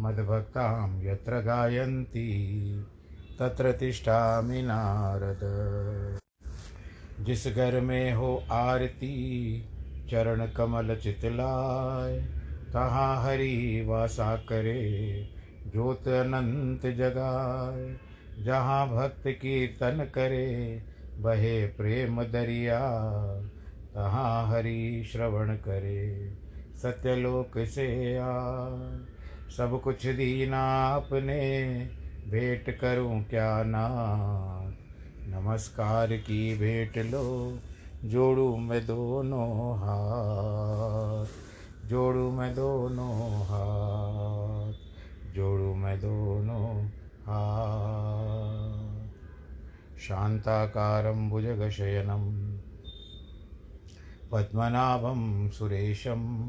मद्भक्तां यत्र गायन्ति, तत्र तिष्ठामि नारद। जिस घर में हो आरती, चरण कमल चितलाय, तहाँ हरि वासा करे, ज्योत अनंत जगाए जहाँ भक्त कीर्तन करे, बहे प्रेम दरिया, तहाँ हरि श्रवण करे, सत्यलोक से आ सब कुछ दीना अपने भेंट करूँ क्या नाथ नमस्कार की भेंट लो, जोड़ू मैं दोनों हाथ, जोड़ू मैं दोनों हाथ, जोड़ू मैं दोनों हाथ। शान्ताकारं भुजगशयनं, पद्मनाभं सुरेशं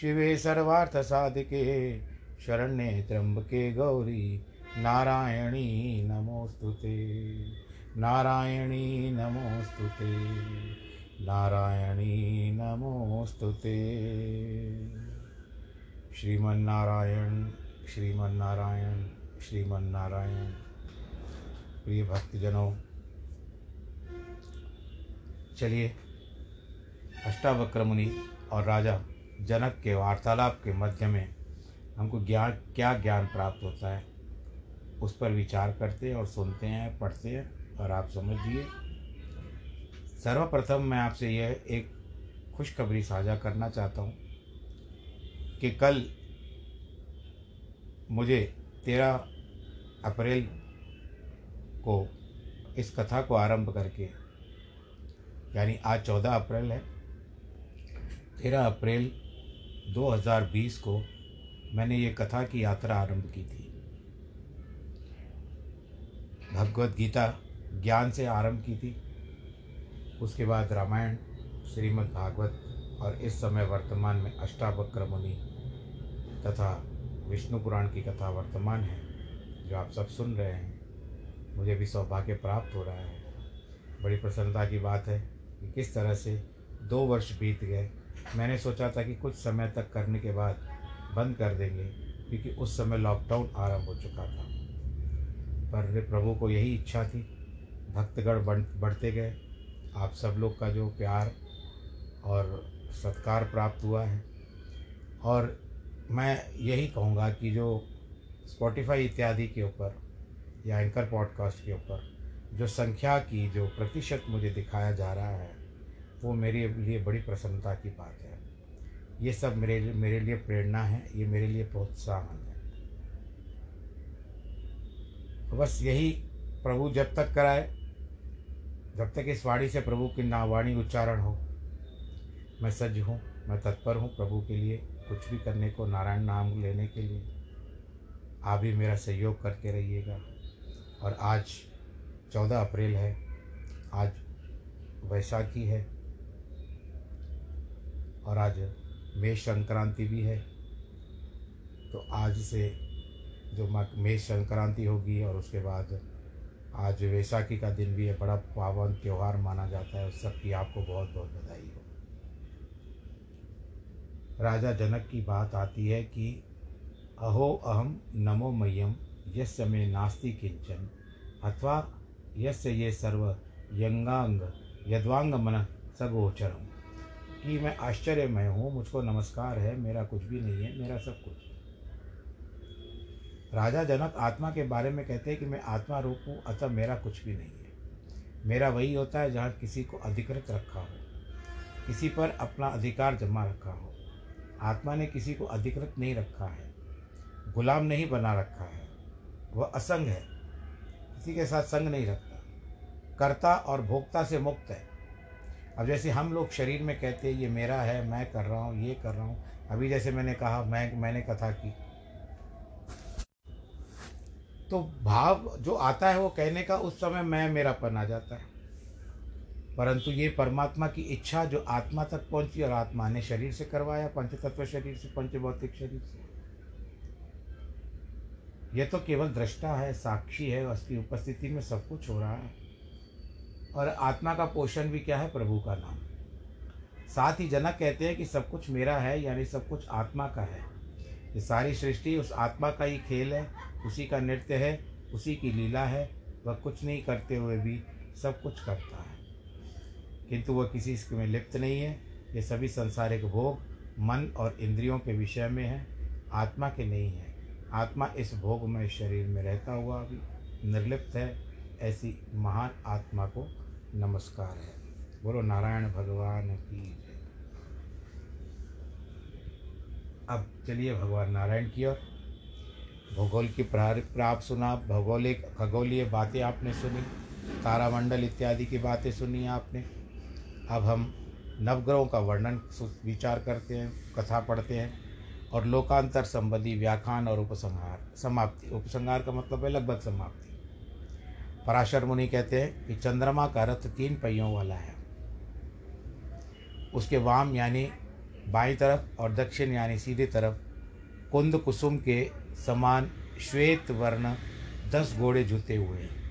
शिवे सर्वार्थसाधिके शरण्ये त्र्यम्बके गौरी। नारायणी नमोऽस्तु ते। नारायणी नमोऽस्तु ते। नारायणी नमोऽस्तु ते। श्रीमन्नारायण श्रीमन्नारायण श्रीमन्नारायण। प्रिय भक्तजनों, चलिए अष्टावक्र मुनि और राजा जनक के वार्तालाप के मध्य में हमको ज्ञान, क्या ज्ञान प्राप्त होता है? उस पर विचार करते हैं और सुनते हैं, पढ़ते हैं और आप समझिए सर्वप्रथम मैं आपसे यह एक खुशखबरी साझा करना चाहता हूँ कि कल मुझे तेरह अप्रैल को इस कथा को आरंभ करके, यानी आज चौदह अप्रैल है, तेरह अप्रैल 2020 को मैंने ये कथा की यात्रा आरंभ की थी। भगवत गीता ज्ञान से आरंभ की थी। उसके बाद रामायण, श्रीमद् भागवत और इस समय वर्तमान में अष्टावक्र मुनि तथा विष्णु पुराण की कथा वर्तमान है, जो आप सब सुन रहे हैं। मुझे भी सौभाग्य प्राप्त हो रहा है। बड़ी प्रसन्नता की बात है कि किस तरह से दो वर्ष बीत गए मैंने सोचा था कि कुछ समय तक करने के बाद बंद कर देंगे, क्योंकि उस समय लॉकडाउन आरंभ हो चुका था। पर प्रभु को यही इच्छा थी। भक्तगण बढ़ बढ़ते गए। आप सब लोग का जो प्यार और सत्कार प्राप्त हुआ है। और मैं यही कहूँगा कि जो स्पॉटिफाई इत्यादि के ऊपर या एंकर पॉडकास्ट के ऊपर जो संख्या की जो प्रतिशत मुझे दिखाया जा रहा है वो मेरे लिए बड़ी प्रसन्नता की बात है। ये सब मेरे लिए मेरे लिए प्रेरणा है, ये मेरे लिए प्रोत्साहन है। तो बस यही प्रभु जब तक कराए, जब तक इस वाणी से प्रभु की ना वाणी उच्चारण हो, मैं सज्ज हूँ, मैं तत्पर हूँ प्रभु के लिए, कुछ भी करने को नारायण नाम लेने के लिए। आप भी मेरा सहयोग करके रहिएगा। और आज चौदह अप्रैल है, आज वैशाखी है और आज मेष संक्रांति भी है। तो आज से जो मेष संक्रांति होगी और उसके बाद आज वैसाखी का दिन भी है, बड़ा पावन त्यौहार माना जाता है, उस सब की आपको बहुत बहुत बधाई हो। राजा जनक की बात आती है कि, अहो अहम नमो मह्यम यस में नास्ति किंचन अथवा यस्य ये सर्व यंगांग यद्वांग मन सगोचरम। कि मैं आश्चर्यमय हूँ, मुझको नमस्कार है, मेरा कुछ भी नहीं है, मेरा सब कुछ। राजा जनक आत्मा के बारे में कहते हैं कि मैं आत्मा रूप हूँ, अतः मेरा कुछ भी नहीं है। मेरा वही होता है जहाँ किसी को अधिकृत रखा हो, किसी पर अपना अधिकार जमा रखा हो। आत्मा ने किसी को अधिकृत नहीं रखा है, गुलाम नहीं बना रखा है। वह असंग है, किसी के साथ संग नहीं रखता। कर्ता और भोक्ता से मुक्त है। अब जैसे हम लोग शरीर में कहते हैं, ये मेरा है, मैं कर रहा हूँ, ये कर रहा हूँ। अभी जैसे मैंने कहा, मैं, मैंने कथा की। तो भाव जो आता है वो कहने का उस समय मैं, मेरापन आ जाता। है परंतु ये परमात्मा की इच्छा जो आत्मा तक पहुँची और आत्मा ने शरीर से करवाया पंच तत्व शरीर से, पंच भौतिक शरीर से। यह तो केवल दृष्टा है, साक्षी है, उसकी उपस्थिति में सब कुछ हो रहा है। और आत्मा का पोषण भी क्या है? प्रभु का नाम। साथ ही जनक कहते हैं कि सब कुछ मेरा है, यानी सब कुछ आत्मा का है। ये सारी सृष्टि उस आत्मा का ही खेल है, उसी का नृत्य है, उसी की लीला है, वह कुछ नहीं करते हुए भी सब कुछ करता है। किंतु वह किसी में लिप्त नहीं है। ये सभी संसारिक भोग मन और इंद्रियों के विषय में है, आत्मा के नहीं है। आत्मा इस भोग में शरीर में रहता हुआ भी निर्लिप्त है, ऐसी महान आत्मा को नमस्कार है। बोलो, नारायण भगवान की अब चलिए भगवान नारायण की ओर। भूगोल की प्राप सुना, भौगोलिक, खगोलीय बातें आपने सुनी, तारामंडल इत्यादि की बातें सुनी आपने। अब हम नवग्रहों का वर्णन विचार करते हैं, कथा पढ़ते हैं, और लोकांतर संबंधी व्याख्यान और उपसंहार समाप्ति। उपसंहार का मतलब है लगभग समाप्ति। पराशर मुनि कहते हैं कि चंद्रमा का रथ तीन पहियों वाला है। उसके वाम यानी बाई तरफ़ और दक्षिण यानी सीधी तरफ़ कुंद कुसुम के समान श्वेत वर्ण दस घोड़े जुते हुए हैं।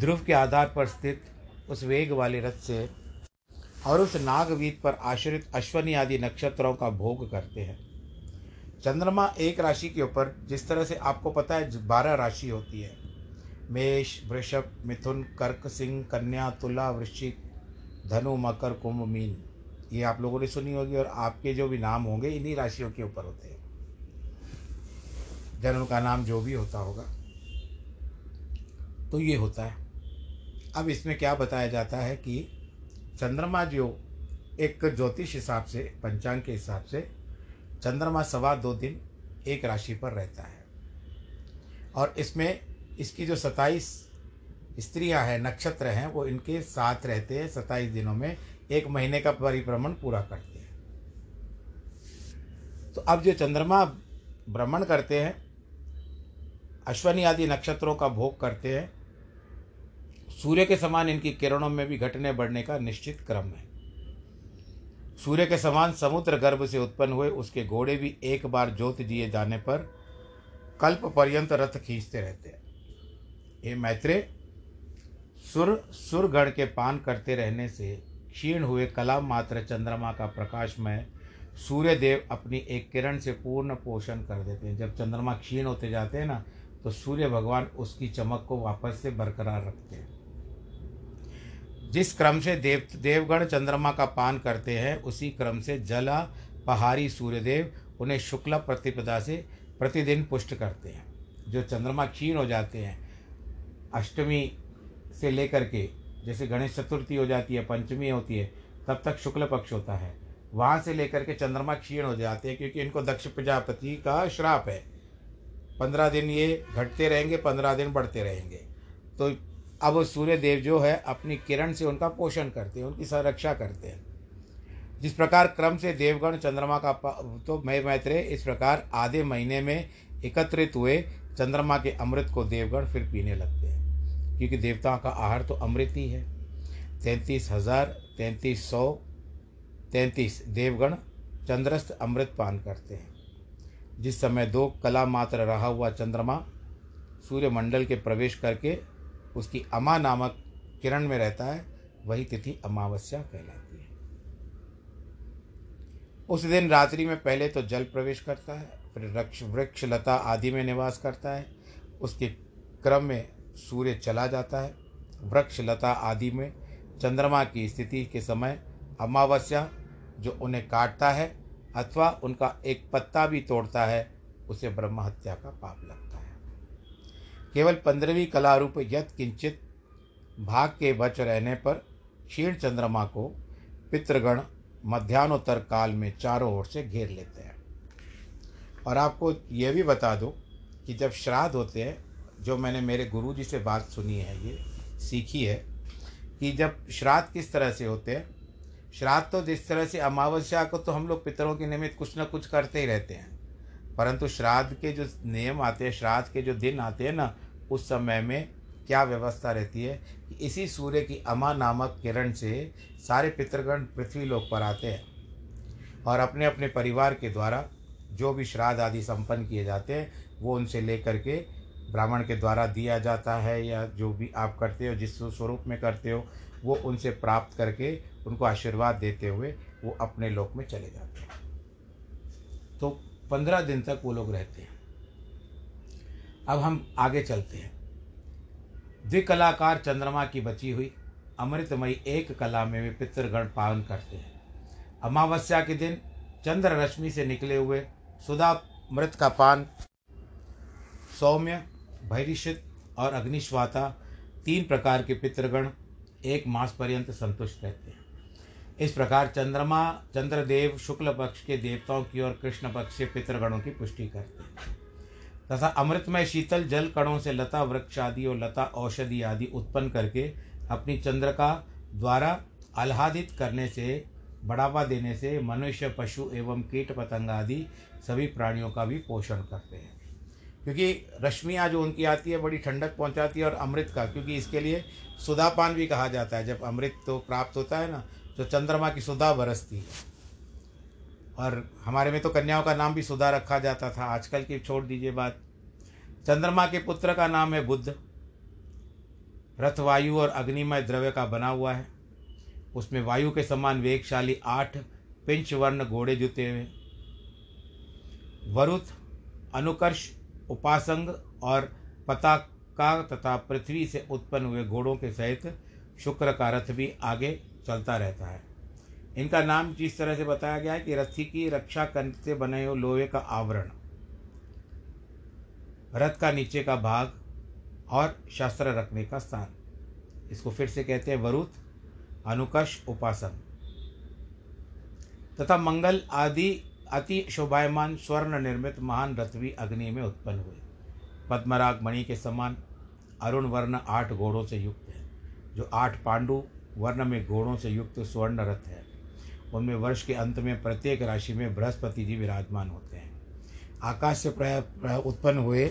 ध्रुव के आधार पर स्थित उस वेग वाले रथ से और उस नागवीत पर आश्रित अश्वनी आदि नक्षत्रों का भोग करते हैं। चंद्रमा एक राशि के ऊपर, जिस तरह से आपको पता है, बारह राशि होती है। मेष, वृषभ, मिथुन, कर्क, सिंह, कन्या, तुला, वृश्चिक, धनु, मकर, कुंभ, मीन। ये आप लोगों ने सुनी होगी और आपके जो भी नाम होंगे, इन्हीं राशियों के ऊपर होते हैं। जन्म का नाम जो भी होता होगा तो ये होता है। अब इसमें क्या बताया जाता है कि चंद्रमा जो एक ज्योतिष हिसाब से, पंचांग के हिसाब से, चंद्रमा सवा दो दिन एक राशि पर रहता है। और इसमें इसकी जो सताईस स्त्रियाँ हैं, नक्षत्र हैं, वो इनके साथ रहते हैं, सताईस दिनों में, एक महीने का परिभ्रमण पूरा करते हैं। तो अब जो चंद्रमा भ्रमण करते हैं, अश्वनी आदि नक्षत्रों का भोग करते हैं, सूर्य के समान इनकी किरणों में भी घटने बढ़ने का निश्चित क्रम है। सूर्य के समान समुद्र गर्भ से उत्पन्न हुए, उसके घोड़े भी एक बार जोत दिए जाने पर कल्प पर्यंत रथ खींचते रहते हैं। ये मैत्रे सुर, सुरगढ़ के पान करते रहने से क्षीण हुए कला मात्र चंद्रमा का प्रकाशमय सूर्य देव अपनी एक किरण से पूर्ण पोषण कर देते हैं। जब चंद्रमा क्षीण होते जाते हैं ना तो सूर्य भगवान उसकी चमक को वापस से बरकरार रखते हैं। जिस क्रम से देव, देवगण चंद्रमा का पान करते हैं, उसी क्रम से जला पहाड़ी सूर्यदेव उन्हें शुक्ला प्रतिपदा से प्रतिदिन पुष्ट करते हैं। जो चंद्रमा क्षीण हो जाते हैं अष्टमी से लेकर के, जैसे गणेश चतुर्थी हो जाती है, पंचमी होती है, तब तक शुक्ल पक्ष होता है। वहाँ से लेकर के चंद्रमा क्षीण हो जाते हैं, क्योंकि इनको दक्ष प्रजापति का श्राप है। पंद्रह दिन ये घटते रहेंगे, पंद्रह दिन बढ़ते रहेंगे। तो अब सूर्य देव जो है, अपनी किरण से उनका पोषण करते हैं, उनकी संरक्षा करते हैं। जिस प्रकार क्रम से देवगण चंद्रमा का तो मय मैत्रे इस प्रकार आधे महीने में एकत्रित हुए, चंद्रमा के अमृत को देवगण फिर पीने लगते हैं। क्योंकि देवताओं का आहार तो अमृत ही है। तैंतीस हज़ार, तैंतीस सौ, तैंतीस देवगण चंद्रस्थ अमृत पान करते हैं। जिस समय दो कला मात्र रहा हुआ चंद्रमा, सूर्यमंडल के प्रवेश करके उसकी अमा नामक किरण में रहता है, वही तिथि अमावस्या कहलाती है। उस दिन रात्रि में पहले तो जल प्रवेश करता है, फिर वृक्ष वृक्ष लता आदि में निवास करता है। उसके क्रम में सूर्य चला जाता है, वृक्ष, लता आदि में चंद्रमा की स्थिति के समय अमावस्या जो उन्हें काटता है अथवा उनका एक पत्ता भी तोड़ता है, उसे ब्रह्म हत्या का पाप लगता है। केवल पंद्रहवीं कला रूप यत किंचित भाग के बच रहने पर क्षीण चंद्रमा को पितृगण मध्यान्होत्तर काल में चारों ओर से घेर लेते हैं। और आपको यह भी बता दूँ कि जब श्राद्ध होते हैं जो मैंने मेरे गुरु जी से बात सुनी है, ये सीखी है कि जब श्राद्ध किस तरह से होते हैं, श्राद्ध तो जिस तरह से अमावस्या को तो हम लोग पितरों के निमित्त कुछ ना कुछ करते ही रहते हैं, परंतु श्राद्ध के जो नियम आते हैं, श्राद्ध के जो दिन आते हैं ना, उस समय में क्या व्यवस्था रहती है कि इसी सूर्य की अमा नामक किरण से सारे पितृगण पृथ्वी लोक पर आते हैं और अपने अपने परिवार के द्वारा जो भी श्राद्ध आदि संपन्न किए जाते हैं, वो उनसे लेकर के ब्राह्मण के द्वारा दिया जाता है या जो भी आप करते हो, जिस स्वरूप में करते हो, वो उनसे प्राप्त करके उनको आशीर्वाद देते हुए वो अपने लोक में चले जाते हैं। तो पंद्रह दिन तक वो लोग रहते हैं। अब हम आगे चलते हैं। द्विकलाकार चंद्रमा की बची हुई अमृतमयी एक कला में वे पितृगण पालन करते हैं। अमावस्या के दिन चंद्र रश्मि से निकले हुए सुधा मृत का पान सौम्य भैरिषित और अग्निश्वाता तीन प्रकार के पितृगण एक मास पर्यंत संतुष्ट रहते हैं। इस प्रकार चंद्रमा, चंद्रदेव, शुक्ल पक्ष के देवताओं की और कृष्ण पक्ष के पितृगणों की पुष्टि करते हैं। तथा अमृतमय शीतल जल कणों से लता वृक्ष आदि और लता औषधि आदि उत्पन्न करके अपनी चंद्र का द्वारा आह्लादित करने से, बढ़ावा देने से मनुष्य, पशु एवं कीट पतंग आदि सभी प्राणियों का भी पोषण करते हैं। क्योंकि रश्मियाँ जो उनकी आती है, बड़ी ठंडक पहुँचाती है और अमृत का, क्योंकि इसके लिए सुधापान भी कहा जाता है। जब अमृत तो प्राप्त होता है ना तो चंद्रमा की सुधा बरसती है। और हमारे में तो कन्याओं का नाम भी सुधा रखा जाता था। आजकल की छोड़ दीजिए बात। चंद्रमा के पुत्र का नाम है बुद्ध रथ वायु और अग्निमय द्रव्य का बना हुआ है। उसमें वायु के समान वेगशाली आठ पिंच वर्ण घोड़े जुते हुए वरुथ अनुकर्ष उपासंग और पताका तथा पृथ्वी से उत्पन्न हुए घोड़ों के सहित शुक्र का रथ भी आगे चलता रहता है। इनका नाम जिस तरह से बताया गया है कि रथी की रक्षा करने से बने हुए लोहे का आवरण, रथ का नीचे का भाग और शस्त्र रखने का स्थान। इसको फिर से कहते हैं वरुत, अनुकश उपासन तथा मंगल आदि अति शोभायमान स्वर्ण निर्मित महान रथ भी अग्नि में उत्पन्न हुए। पद्मराग मणि के समान अरुण वर्ण आठ घोड़ों से युक्त है, जो आठ पांडु वर्ण में घोड़ों से युक्त स्वर्ण रथ है। उनमें वर्ष के अंत में प्रत्येक राशि में बृहस्पति जी विराजमान होते हैं। आकाश से उत्पन्न हुए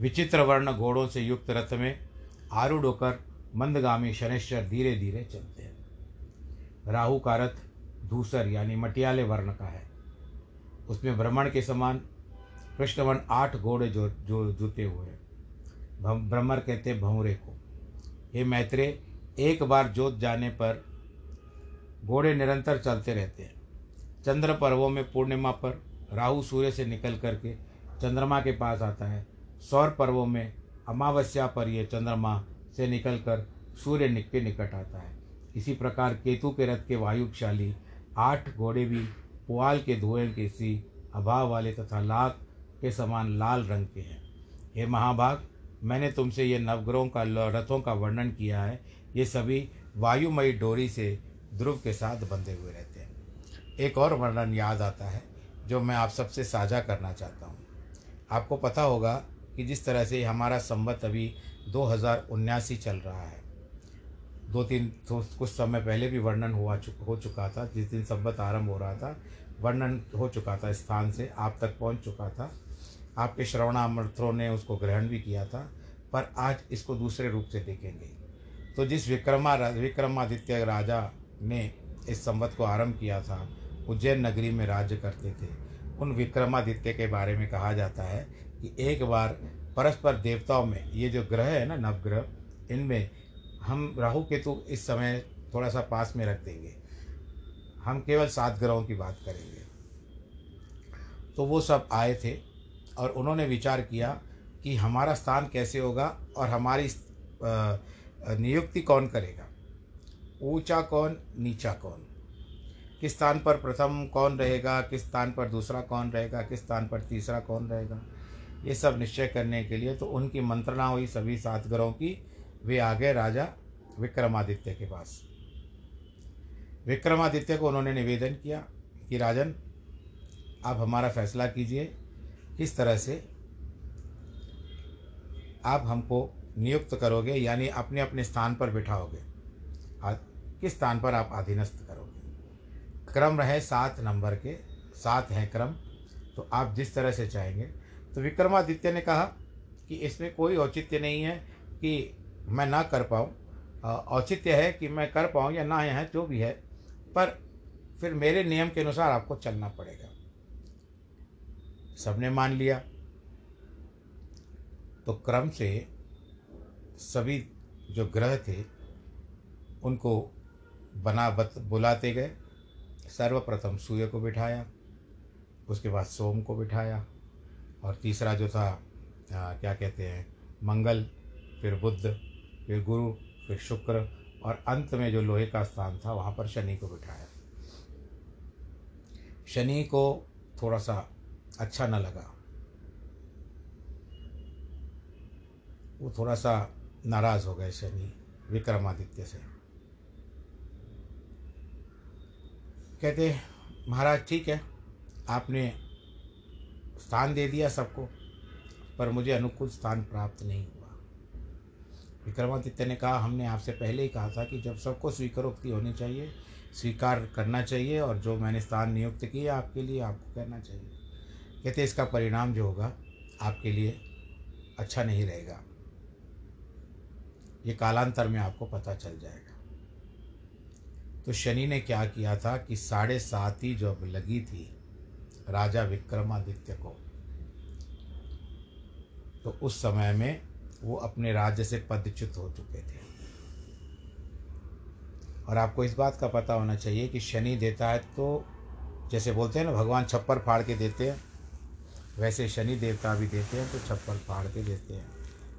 विचित्र वर्ण घोड़ों से युक्त रथ में आरूढ़ होकर मंदगामी शनिश्चर धीरे धीरे चलते हैं। राहु का रथ धूसर यानी मटियाले वर्ण का है। उसमें भ्रमण के समान कृष्णवर्ण आठ घोड़े जो जो जुते हुए हैं। भ्रमर कहते हैं भंवरे को। ये मैत्रे एक बार जोत जाने पर घोड़े निरंतर चलते रहते हैं। चंद्र पर्वों में पूर्णिमा पर राहु सूर्य से निकल करके चंद्रमा के पास आता है। सौर पर्वों में अमावस्या पर यह चंद्रमा से निकलकर सूर्य निक के निकट आता है। इसी प्रकार केतु के रथ के वायुशाली आठ घोड़े भी पुआल के धुएँ के सी अभाव वाले तथा लाख के समान लाल रंग के हैं। हे महाभाग, मैंने तुमसे ये नवग्रहों का रथों का वर्णन किया है। ये सभी वायुमयी डोरी से ध्रुव के साथ बंधे हुए रहते हैं। एक और वर्णन याद आता है, जो मैं आप सबसे साझा करना चाहता हूँ। आपको पता होगा कि जिस तरह से हमारा संबत अभी दो चल रहा है। दो तीन तो कुछ समय पहले भी वर्णन हुआ चुक, हो चुका था, जिस दिन संबत आरंभ हो रहा था, वर्णन हो चुका था स्थान से, आप तक पहुँच चुका था। आपके श्रवणामर्थों ने उसको ग्रहण भी किया था, पर आज इसको दूसरे रूप से देखेंगे। तो जिस विक्रमा विक्रमादित्य राजा ने इस संवत को आरंभ किया था, उज्जैन नगरी में राज्य करते थे, उन विक्रमादित्य के बारे में कहा जाता है कि एक बार परस्पर देवताओं में, ये जो ग्रह है ना, नवग्रह, इनमें हम राहु केतु इस समय थोड़ा सा पास में रख देंगे। हम केवल सात ग्रहों की बात करेंगे। तो वो सब आए थे और उन्होंने विचार किया कि हमारा स्थान कैसे होगा और हमारी नियुक्ति कौन करेगा? ऊँचा कौन, नीचा कौन? किस स्थान पर प्रथम कौन रहेगा? किस स्थान पर दूसरा कौन रहेगा? किस स्थान पर तीसरा कौन रहेगा? ये सब निश्चय करने के लिए तो उनकी मंत्रणा हुई सभी सात ग्रहों की। वे आ गए राजा विक्रमादित्य के पास। विक्रमादित्य को उन्होंने निवेदन किया कि, राजन, आप हमारा फैसला कीजिए। किस तरह से आप हमको नियुक्त करोगे, यानी अपने अपने स्थान पर बिठाओगे। किस स्थान पर आप अधीनस्थ करोगे? क्रम रहे सात नंबर के, सात हैं क्रम तो आप जिस तरह से चाहेंगे। तो विक्रमादित्य ने कहा कि इसमें कोई औचित्य नहीं है कि मैं ना कर पाऊँ। औचित्य है कि मैं कर पाऊँ या ना है जो भी है। पर फिर मेरे नियम के अनुसार आपको चलना पड़ेगा। सबने मान लिया। तो क्रम से सभी जो ग्रह थे उनको बना बत बुलाते गए। सर्वप्रथम सूर्य को बिठाया उसके बाद सोम को बिठाया और तीसरा जो था आ, क्या कहते हैं मंगल फिर बुद्ध फिर गुरु, फिर शुक्र और अंत में जो लोहे का स्थान था, वहाँ पर शनि को बिठाया। शनि को थोड़ा सा अच्छा न लगा। वो थोड़ा सा नाराज़ हो गए शनि, विक्रमादित्य से। कहते, महाराज, ठीक है, आपने स्थान दे दिया सबको, पर मुझे अनुकूल स्थान प्राप्त नहीं हुआ। विक्रमादित्य ने कहा, हमने आपसे पहले ही कहा था कि जब सबको स्वीकारोक्ति होनी चाहिए, स्वीकार करना चाहिए और जो मैंने स्थान नियुक्त किए आपके लिए, आपको कहना चाहिए। कहते इसका परिणाम जो होगा, आपके लिए अच्छा नहीं रहेगा। ये कालांतर में आपको पता चल जाएगा। तो शनि ने क्या किया था कि साढ़े सात ही जब लगी थी राजा विक्रमादित्य को तो उस समय में वो अपने राज्य से पदच्युत हो चुके थे। और आपको इस बात का पता होना चाहिए कि शनि देता है तो जैसे बोलते हैं ना, भगवान छप्पर फाड़ के देते हैं, वैसे शनि देवता भी देते हैं तो छप्पर फाड़ के देते हैं।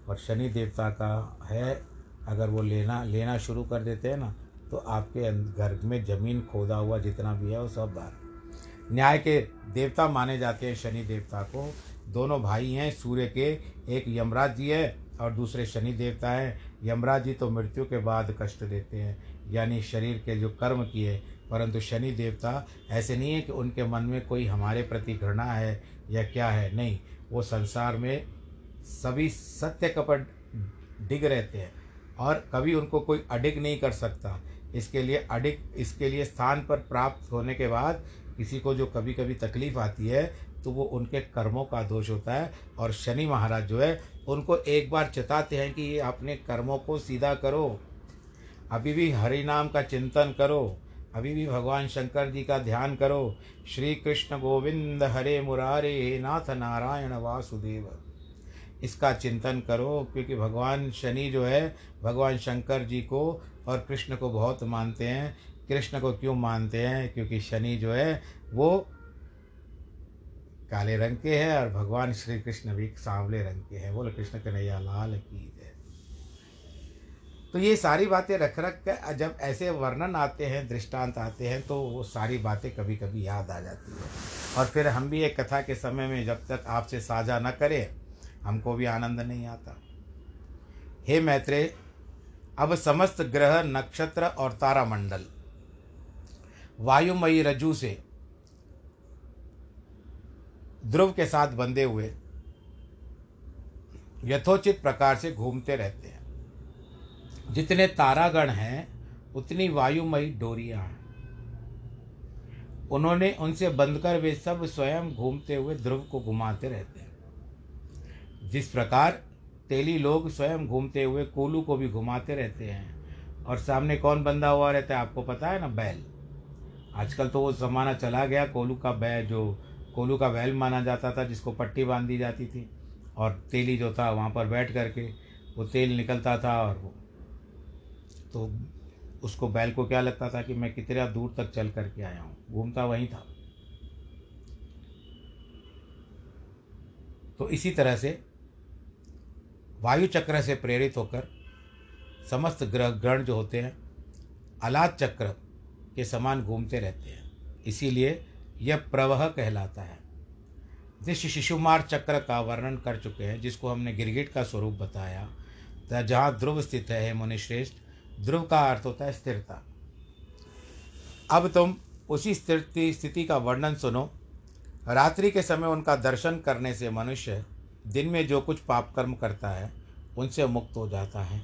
और शनि देवता का है, अगर वो लेना लेना शुरू कर देते हैं ना तो आपके घर में ज़मीन खोदा हुआ जितना भी है वो सब बाहर। न्याय के देवता माने जाते हैं शनि देवता को। दोनों भाई हैं, सूर्य के, एक यमराज जी है और दूसरे शनि देवता हैं, यमराज जी तो मृत्यु के बाद कष्ट देते हैं, यानी शरीर के जो कर्म किए, परंतु शनि देवता ऐसे नहीं है कि उनके मन में कोई हमारे प्रति घृणा है या क्या है, नहीं, वो संसार में सभी सत्य कपट डिग रहते हैं और कभी उनको कोई अडिग नहीं कर सकता। इसके लिए अडिग, इसके लिए स्थान पर प्राप्त होने के बाद किसी को जो कभी कभी तकलीफ़ आती है तो वो उनके कर्मों का दोष होता है और शनि महाराज जो है, उनको एक बार चेताते हैं कि ये अपने कर्मों को सीधा करो। अभी भी हरि नाम का चिंतन करो। अभी भी भगवान शंकर जी का ध्यान करो। श्री कृष्ण गोविंद हरे मुरारे, नाथ नारायण वासुदेव। इसका चिंतन करो, क्योंकि भगवान शनि जो है, भगवान शंकर जी को और कृष्ण को बहुत मानते हैं। कृष्ण को क्यों मानते हैं? क्योंकि शनि जो है, वो काले रंग के हैं और भगवान श्री कृष्ण भी सांवले रंग के हैं। बोले, कृष्ण कन्हैया, लाल की है तो ये सारी बातें रख रख कर जब ऐसे वर्णन आते हैं, दृष्टांत आते हैं तो वो सारी बातें कभी कभी याद आ जाती है। और फिर हम भी एक कथा के समय में जब तक आपसे साझा न करें, हमको भी आनंद नहीं आता। हे मैत्रे, अब समस्त ग्रह नक्षत्र और तारामंडल, वायुमयी रजू से ध्रुव के साथ बंधे हुए यथोचित प्रकार से घूमते रहते हैं। जितने तारागण हैं, उतनी वायुमयी डोरियाँ हैं। उन्होंने उनसे बंधकर वे सब स्वयं घूमते हुए ध्रुव को घुमाते रहते हैं। जिस प्रकार तेली लोग स्वयं घूमते हुए कोलू को भी घुमाते रहते हैं, और सामने कौन बंधा हुआ रहता है आपको पता है ना? बैल। आजकल तो वो ज़माना चला गया, कोलू का बैल जो कोलू का बैल माना जाता था, जिसको पट्टी बाँध दी जाती थी। और तेली जो था, वहाँ पर बैठ करके वो तेल निकलता था और वो तो उसको बैल को क्या लगता था कि मैं कितना दूर तक चल करके आया हूँ? घूमता वहीं था। तो इसी तरह से वायु चक्र से प्रेरित होकर समस्त ग्रह, ग्रहण जो होते हैं अलाद चक्र के समान घूमते रहते हैं। इसीलिए यह प्रवह कहलाता है। जिस शिशुमार चक्र का वर्णन कर चुके हैं, जिसको हमने गिरगिट का स्वरूप बताया जहाँ ध्रुव स्थित है मुनिश्रेष्ठ, ध्रुव का अर्थ होता है स्थिरता। अब तुम उसी स्थिति स्थिति का वर्णन सुनो। रात्रि के समय उनका दर्शन करने से मनुष्य दिन में जो कुछ पाप कर्म करता है, उनसे मुक्त हो जाता है।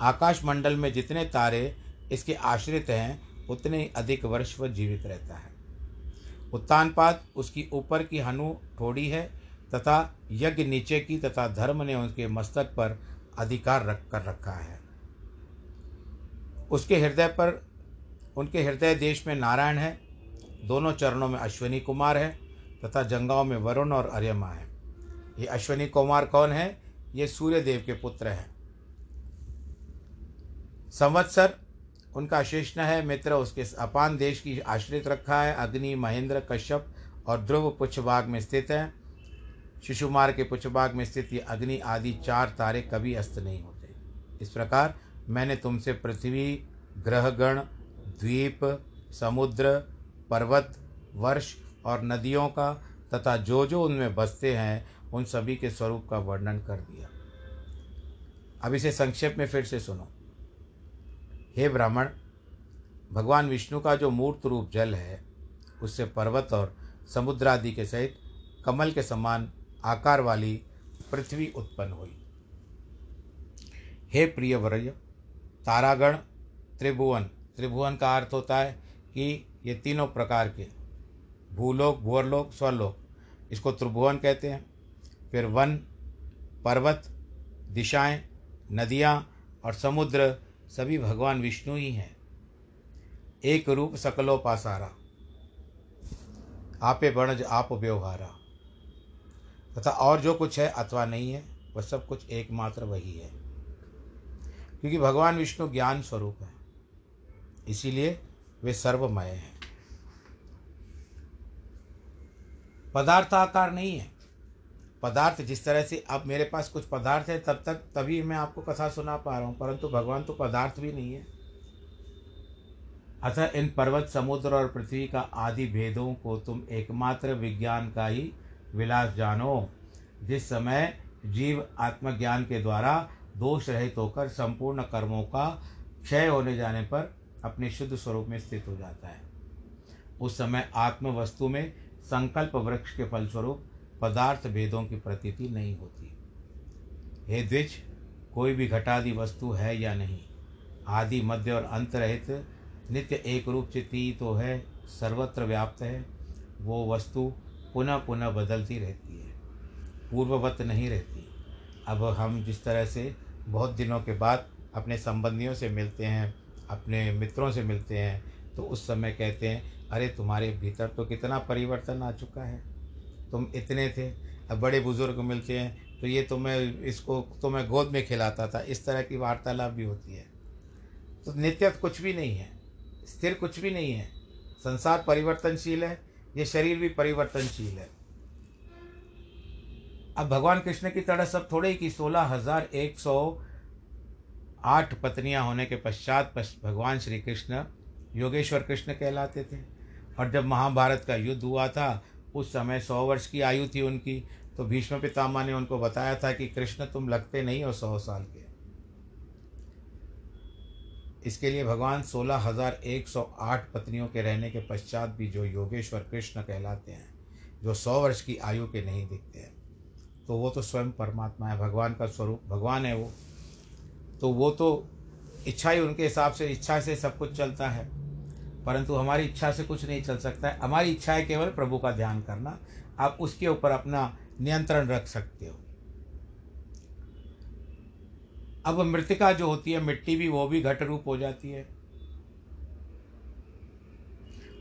आकाशमंडल में जितने तारे इसके आश्रित हैं, उतने अधिक वर्ष वह जीवित रहता है। उत्तानपाद, उसकी ऊपर की हनु थोड़ी है तथा यज्ञ नीचे की तथा धर्म ने उसके मस्तक पर अधिकार रख कर रखा है। उसके हृदय पर, उनके हृदय देश में नारायण है। दोनों चरणों में अश्विनी कुमार है तथा जंगाओं में वरुण और अर्यमा है। ये अश्विनी कुमार कौन है? ये सूर्य देव के पुत्र हैं। संवत्सर उनका शिष्ण है, मित्र, उसके अपान देश की आश्रित रखा है, अग्नि, महेंद्र, कश्यप और ध्रुव पुच्छभाग में स्थित है। शिशुमार के पुच्छभाग में स्थित ये अग्नि आदि चार तारे कभी अस्त नहीं होते। इस प्रकार मैंने तुमसे पृथ्वी, ग्रहगण, द्वीप, समुद्र, पर्वत, वर्ष और नदियों का तथा जो जो उनमें बसते हैं, उन सभी के स्वरूप का वर्णन कर दिया। अब इसे संक्षेप में फिर से सुनो। हे ब्राह्मण, भगवान विष्णु का जो मूर्त रूप जल है, उससे पर्वत और समुद्र आदि के सहित कमल के समान आकार वाली पृथ्वी उत्पन्न हुई। हे प्रिय वर्य, तारागण, त्रिभुवन त्रिभुवन का अर्थ होता है कि ये तीनों प्रकार के भूलोक भूअरलोक स्वरलोक, इसको त्रिभुवन कहते हैं। फिर वन, पर्वत, दिशाएँ, नदियाँ और समुद्र सभी भगवान विष्णु ही हैं। एक रूप सकलो पासारा आपे बणज आप व्यवहारा। तथा और जो कुछ है अथवा नहीं है, वह सब कुछ एकमात्र वही है। क्योंकि भगवान विष्णु ज्ञान स्वरूप है। इसीलिए वे सर्वमय हैं। पदार्थ आकार नहीं है। पदार्थ जिस तरह से अब मेरे पास कुछ पदार्थ है, तब तक तभी मैं आपको कथा सुना पा रहा हूँ, परंतु भगवान तो पदार्थ भी नहीं है। अतः इन पर्वत, समुद्र और पृथ्वी का आदि भेदों को तुम एकमात्र विज्ञान का ही विलास जानो, जिस समय जीव आत्मज्ञान के द्वारा दोष रहित होकर संपूर्ण कर्मों का क्षय होने जाने पर अपने शुद्ध स्वरूप में स्थित हो जाता है। उस समय आत्म वस्तु में संकल्प वृक्ष के फलस्वरूप पदार्थ भेदों की प्रतीति नहीं होती। हे द्विज, कोई भी घटादि वस्तु है या नहीं? आदि, मध्य और अंत रहित नित्य एक रूप चित्ती तो है, सर्वत्र व्याप्त है, वो वस्तु पुनः पुनः बदलती रहती है। पूर्ववत नहीं रहती। अब हम जिस तरह से बहुत दिनों के बाद अपने संबंधियों से मिलते हैं, अपने मित्रों से मिलते हैं तो उस समय कहते हैं, अरे, तुम्हारे भीतर तो कितना परिवर्तन आ चुका है। तुम इतने थे। अब बड़े बुज़ुर्ग मिलते हैं तो ये तुम्हें इसको तो मैं गोद में खिलाता था। इस तरह की वार्तालाप भी होती है। तो नित्य कुछ भी नहीं है। स्थिर कुछ भी नहीं है। संसार परिवर्तनशील है। ये शरीर भी परिवर्तनशील है। अब भगवान कृष्ण की तरह सब थोड़े ही कि सोलह हज़ार एक सौ आठ पत्नियाँ होने के पश्चात भगवान श्री कृष्ण योगेश्वर कृष्ण कहलाते थे। और जब महाभारत का युद्ध हुआ था उस समय सौ वर्ष की आयु थी उनकी तो भीष्म पितामह ने उनको बताया था कि कृष्ण तुम लगते नहीं हो सौ साल के। इसके लिए भगवान सोलह हज़ार एक सौ आठ पत्नियों के रहने के पश्चात भी जो योगेश्वर कृष्ण कहलाते हैं, जो सौ वर्ष की आयु के नहीं दिखते हैं तो वो तो स्वयं परमात्मा है, भगवान का स्वरूप, भगवान है वो। तो वो तो इच्छा ही उनके हिसाब से, इच्छा से सब कुछ चलता है। परंतु हमारी इच्छा से कुछ नहीं चल सकता है। हमारी इच्छा है केवल प्रभु का ध्यान करना। आप उसके ऊपर अपना नियंत्रण रख सकते हो। अब मृतिका जो होती है, मिट्टी भी, वो भी घट रूप हो जाती है।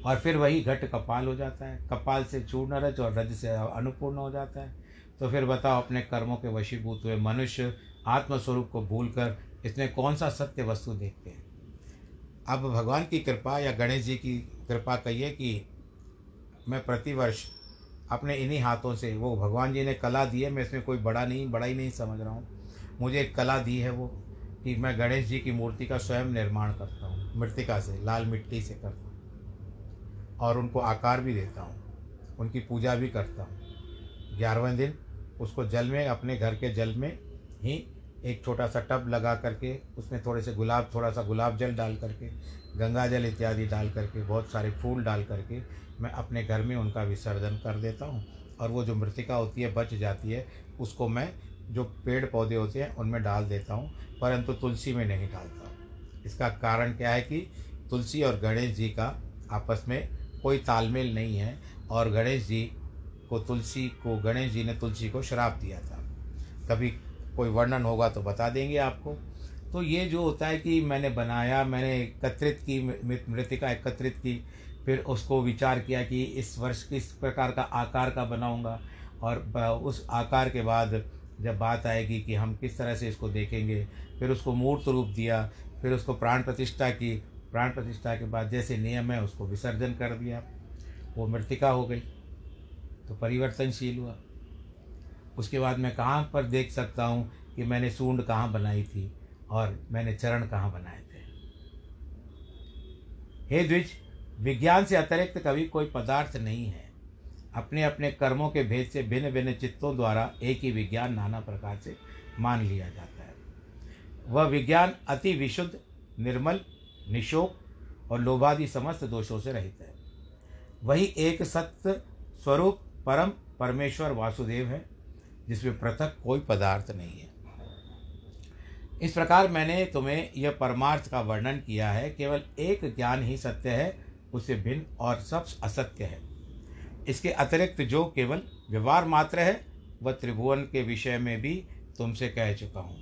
और फिर वही घट कपाल हो जाता है। कपाल से चूर्ण रज और रज से अनुपूर्ण हो जाता है। तो फिर बताओ, अपने कर्मों के वशीभूत हुए मनुष्य आत्मस्वरूप को भूल कर इसमें कौन सा सत्य वस्तु देखते हैं? अब भगवान की कृपा या गणेश जी की कृपा कहिए कि मैं प्रतिवर्ष अपने इन्हीं हाथों से, वो भगवान जी ने कला दी है, मैं इसमें कोई बड़ा नहीं, बड़ा ही नहीं समझ रहा हूँ। मुझे एक कला दी है वो कि मैं गणेश जी की मूर्ति का स्वयं निर्माण करता हूँ, मृतिका से, लाल मिट्टी से करता हूँ। और उनको आकार भी देता हूँ, उनकी पूजा भी करता हूँ। ग्यारहवें दिन उसको जल में, अपने घर के जल में ही एक छोटा सा टब लगा करके, उसमें थोड़े से गुलाब, थोड़ा सा गुलाब जल डाल करके, गंगा जल इत्यादि डाल करके, बहुत सारे फूल डाल करके, मैं अपने घर में उनका विसर्जन कर देता हूँ। और वो जो मृतिका होती है, बच जाती है, उसको मैं जो पेड़ पौधे होते हैं, उनमें डाल देता हूँ, परंतु तुलसी में नहीं डालता इसका कारण क्या है कि तुलसी और गणेश जी का आपस में कोई तालमेल नहीं है, और गणेश जी को तुलसी को, गणेश जी ने तुलसी को श्राप दिया था। कभी कोई वर्णन होगा तो बता देंगे आपको। तो ये जो होता है कि मैंने बनाया, मैंने एकत्रित की मृतिका एकत्रित की, फिर उसको विचार किया कि इस वर्ष किस प्रकार का आकार का बनाऊँगा और उस आकार के बाद जब बात आएगी कि हम किस तरह से इसको देखेंगे, फिर उसको मूर्त रूप दिया, फिर उसको प्राण प्रतिष्ठा की, प्राण प्रतिष्ठा के बाद जैसे नियम है उसको विसर्जन कर दिया, वो मृतिका हो गई तो परिवर्तनशील हुआ। उसके बाद मैं कहाँ पर देख सकता हूँ कि मैंने सूंड कहाँ बनाई थी और मैंने चरण कहाँ बनाए थे। हे द्विज, विज्ञान से अतिरिक्त कभी कोई पदार्थ नहीं है। अपने अपने कर्मों के भेद से भिन्न भिन्न चित्तों द्वारा एक ही विज्ञान नाना प्रकार से मान लिया जाता है। वह विज्ञान अति विशुद्ध, निर्मल, निशोक और लोभादि समस्त दोषों से रहित है। वही एक सत्य स्वरूप परम परमेश्वर वासुदेव है। जिसमें पृथक कोई पदार्थ नहीं है। इस प्रकार मैंने तुम्हें यह परमार्थ का वर्णन किया है, केवल एक ज्ञान ही सत्य है उससे भिन्न और सब असत्य है। इसके अतिरिक्त जो केवल व्यवहार मात्र है, वह त्रिभुवन के विषय में भी तुमसे कह चुका हूँ।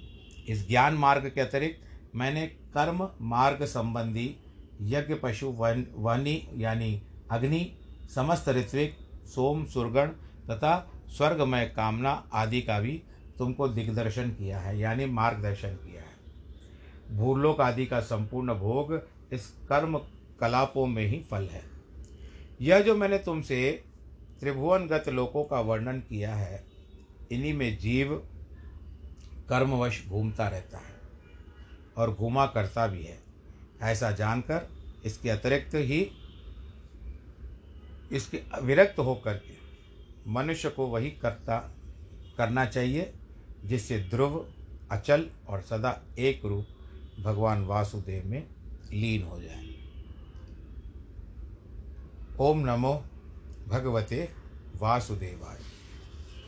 इस ज्ञान मार्ग के अतिरिक्त मैंने कर्म मार्ग संबंधी यज्ञ पशु वन, वहनी, यानी अग्नि, समस्त ऋत्विक, सोम, सुरगण तथा स्वर्गमय कामना आदि का भी तुमको दिग्दर्शन किया है, यानी मार्गदर्शन किया है। भूलोक आदि का संपूर्ण भोग इस कर्म कलापों में ही फल है। यह जो मैंने तुमसे त्रिभुवनगत लोकों का वर्णन किया है, इन्हीं में जीव कर्मवश घूमता रहता है और घुमा करता भी है। ऐसा जानकर इसके अतिरिक्त ही इसके विरक्त होकर के मनुष्य को वही करता करना चाहिए, जिससे ध्रुव, अचल और सदा एक रूप भगवान वासुदेव में लीन हो जाए। ओम नमो भगवते वासुदेवाय।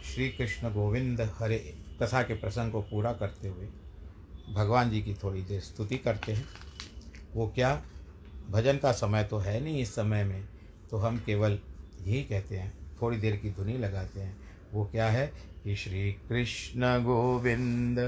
श्री कृष्ण गोविंद हरे। कथा के प्रसंग को पूरा करते हुए भगवान जी की थोड़ी देर स्तुति करते हैं। वो क्या? भजन का समय तो है नहीं इस समय में तो हम केवल यही कहते हैं थोड़ी देर की धुनी लगाते हैं। वो क्या है? कि श्री कृष्ण गोविंद,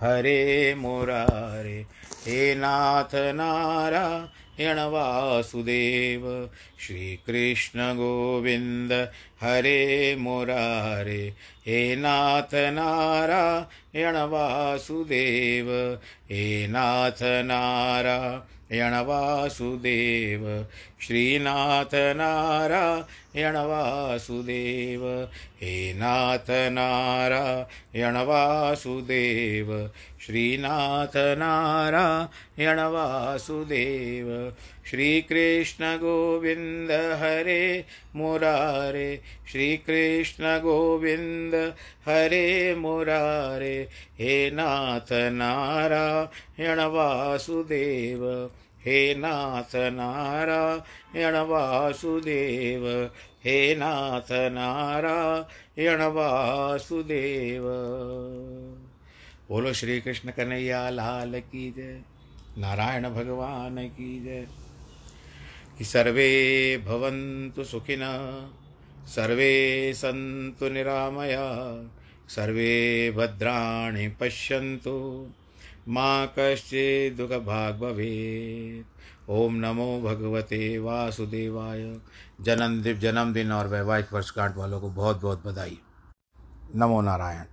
हरे मुरारे, हे नाथ नारा यणवासुदेव श्रीकृष्ण गोविन्द हरे मुरारे, हे नाथ नारायण वासुदेव, हे नाथ नारा यणवासुदेव श्रीनाथ नारायणवासुदेव हे नाथ नारायणवासुदेव श्रीनाथ नारायणवासुदेव श्रीकृष्ण गोविन्द हरे मुरारे। श्रीकृष्ण गोविन्द हरे मुरारे। हे नाथ वासुदेव हे नाथ नारायण वासुदेव, हे नाथ नारायण वासुदेव। बोलो श्री कृष्ण कन्हैया, लाल की जय, नारायण भगवान की जय। कि सर्वे भवन्तु सुखिनः, सर्वे सन्तु निरामया, सर्वे भद्राणि पश्यन्तु। माँ भाग भवेत् ओम नमो भगवते वासुदेवाय। जन्मदिन जन्मदिन और वैवाहिक वर्षगांठ वालों को बहुत बहुत बधाई। नमो नारायण।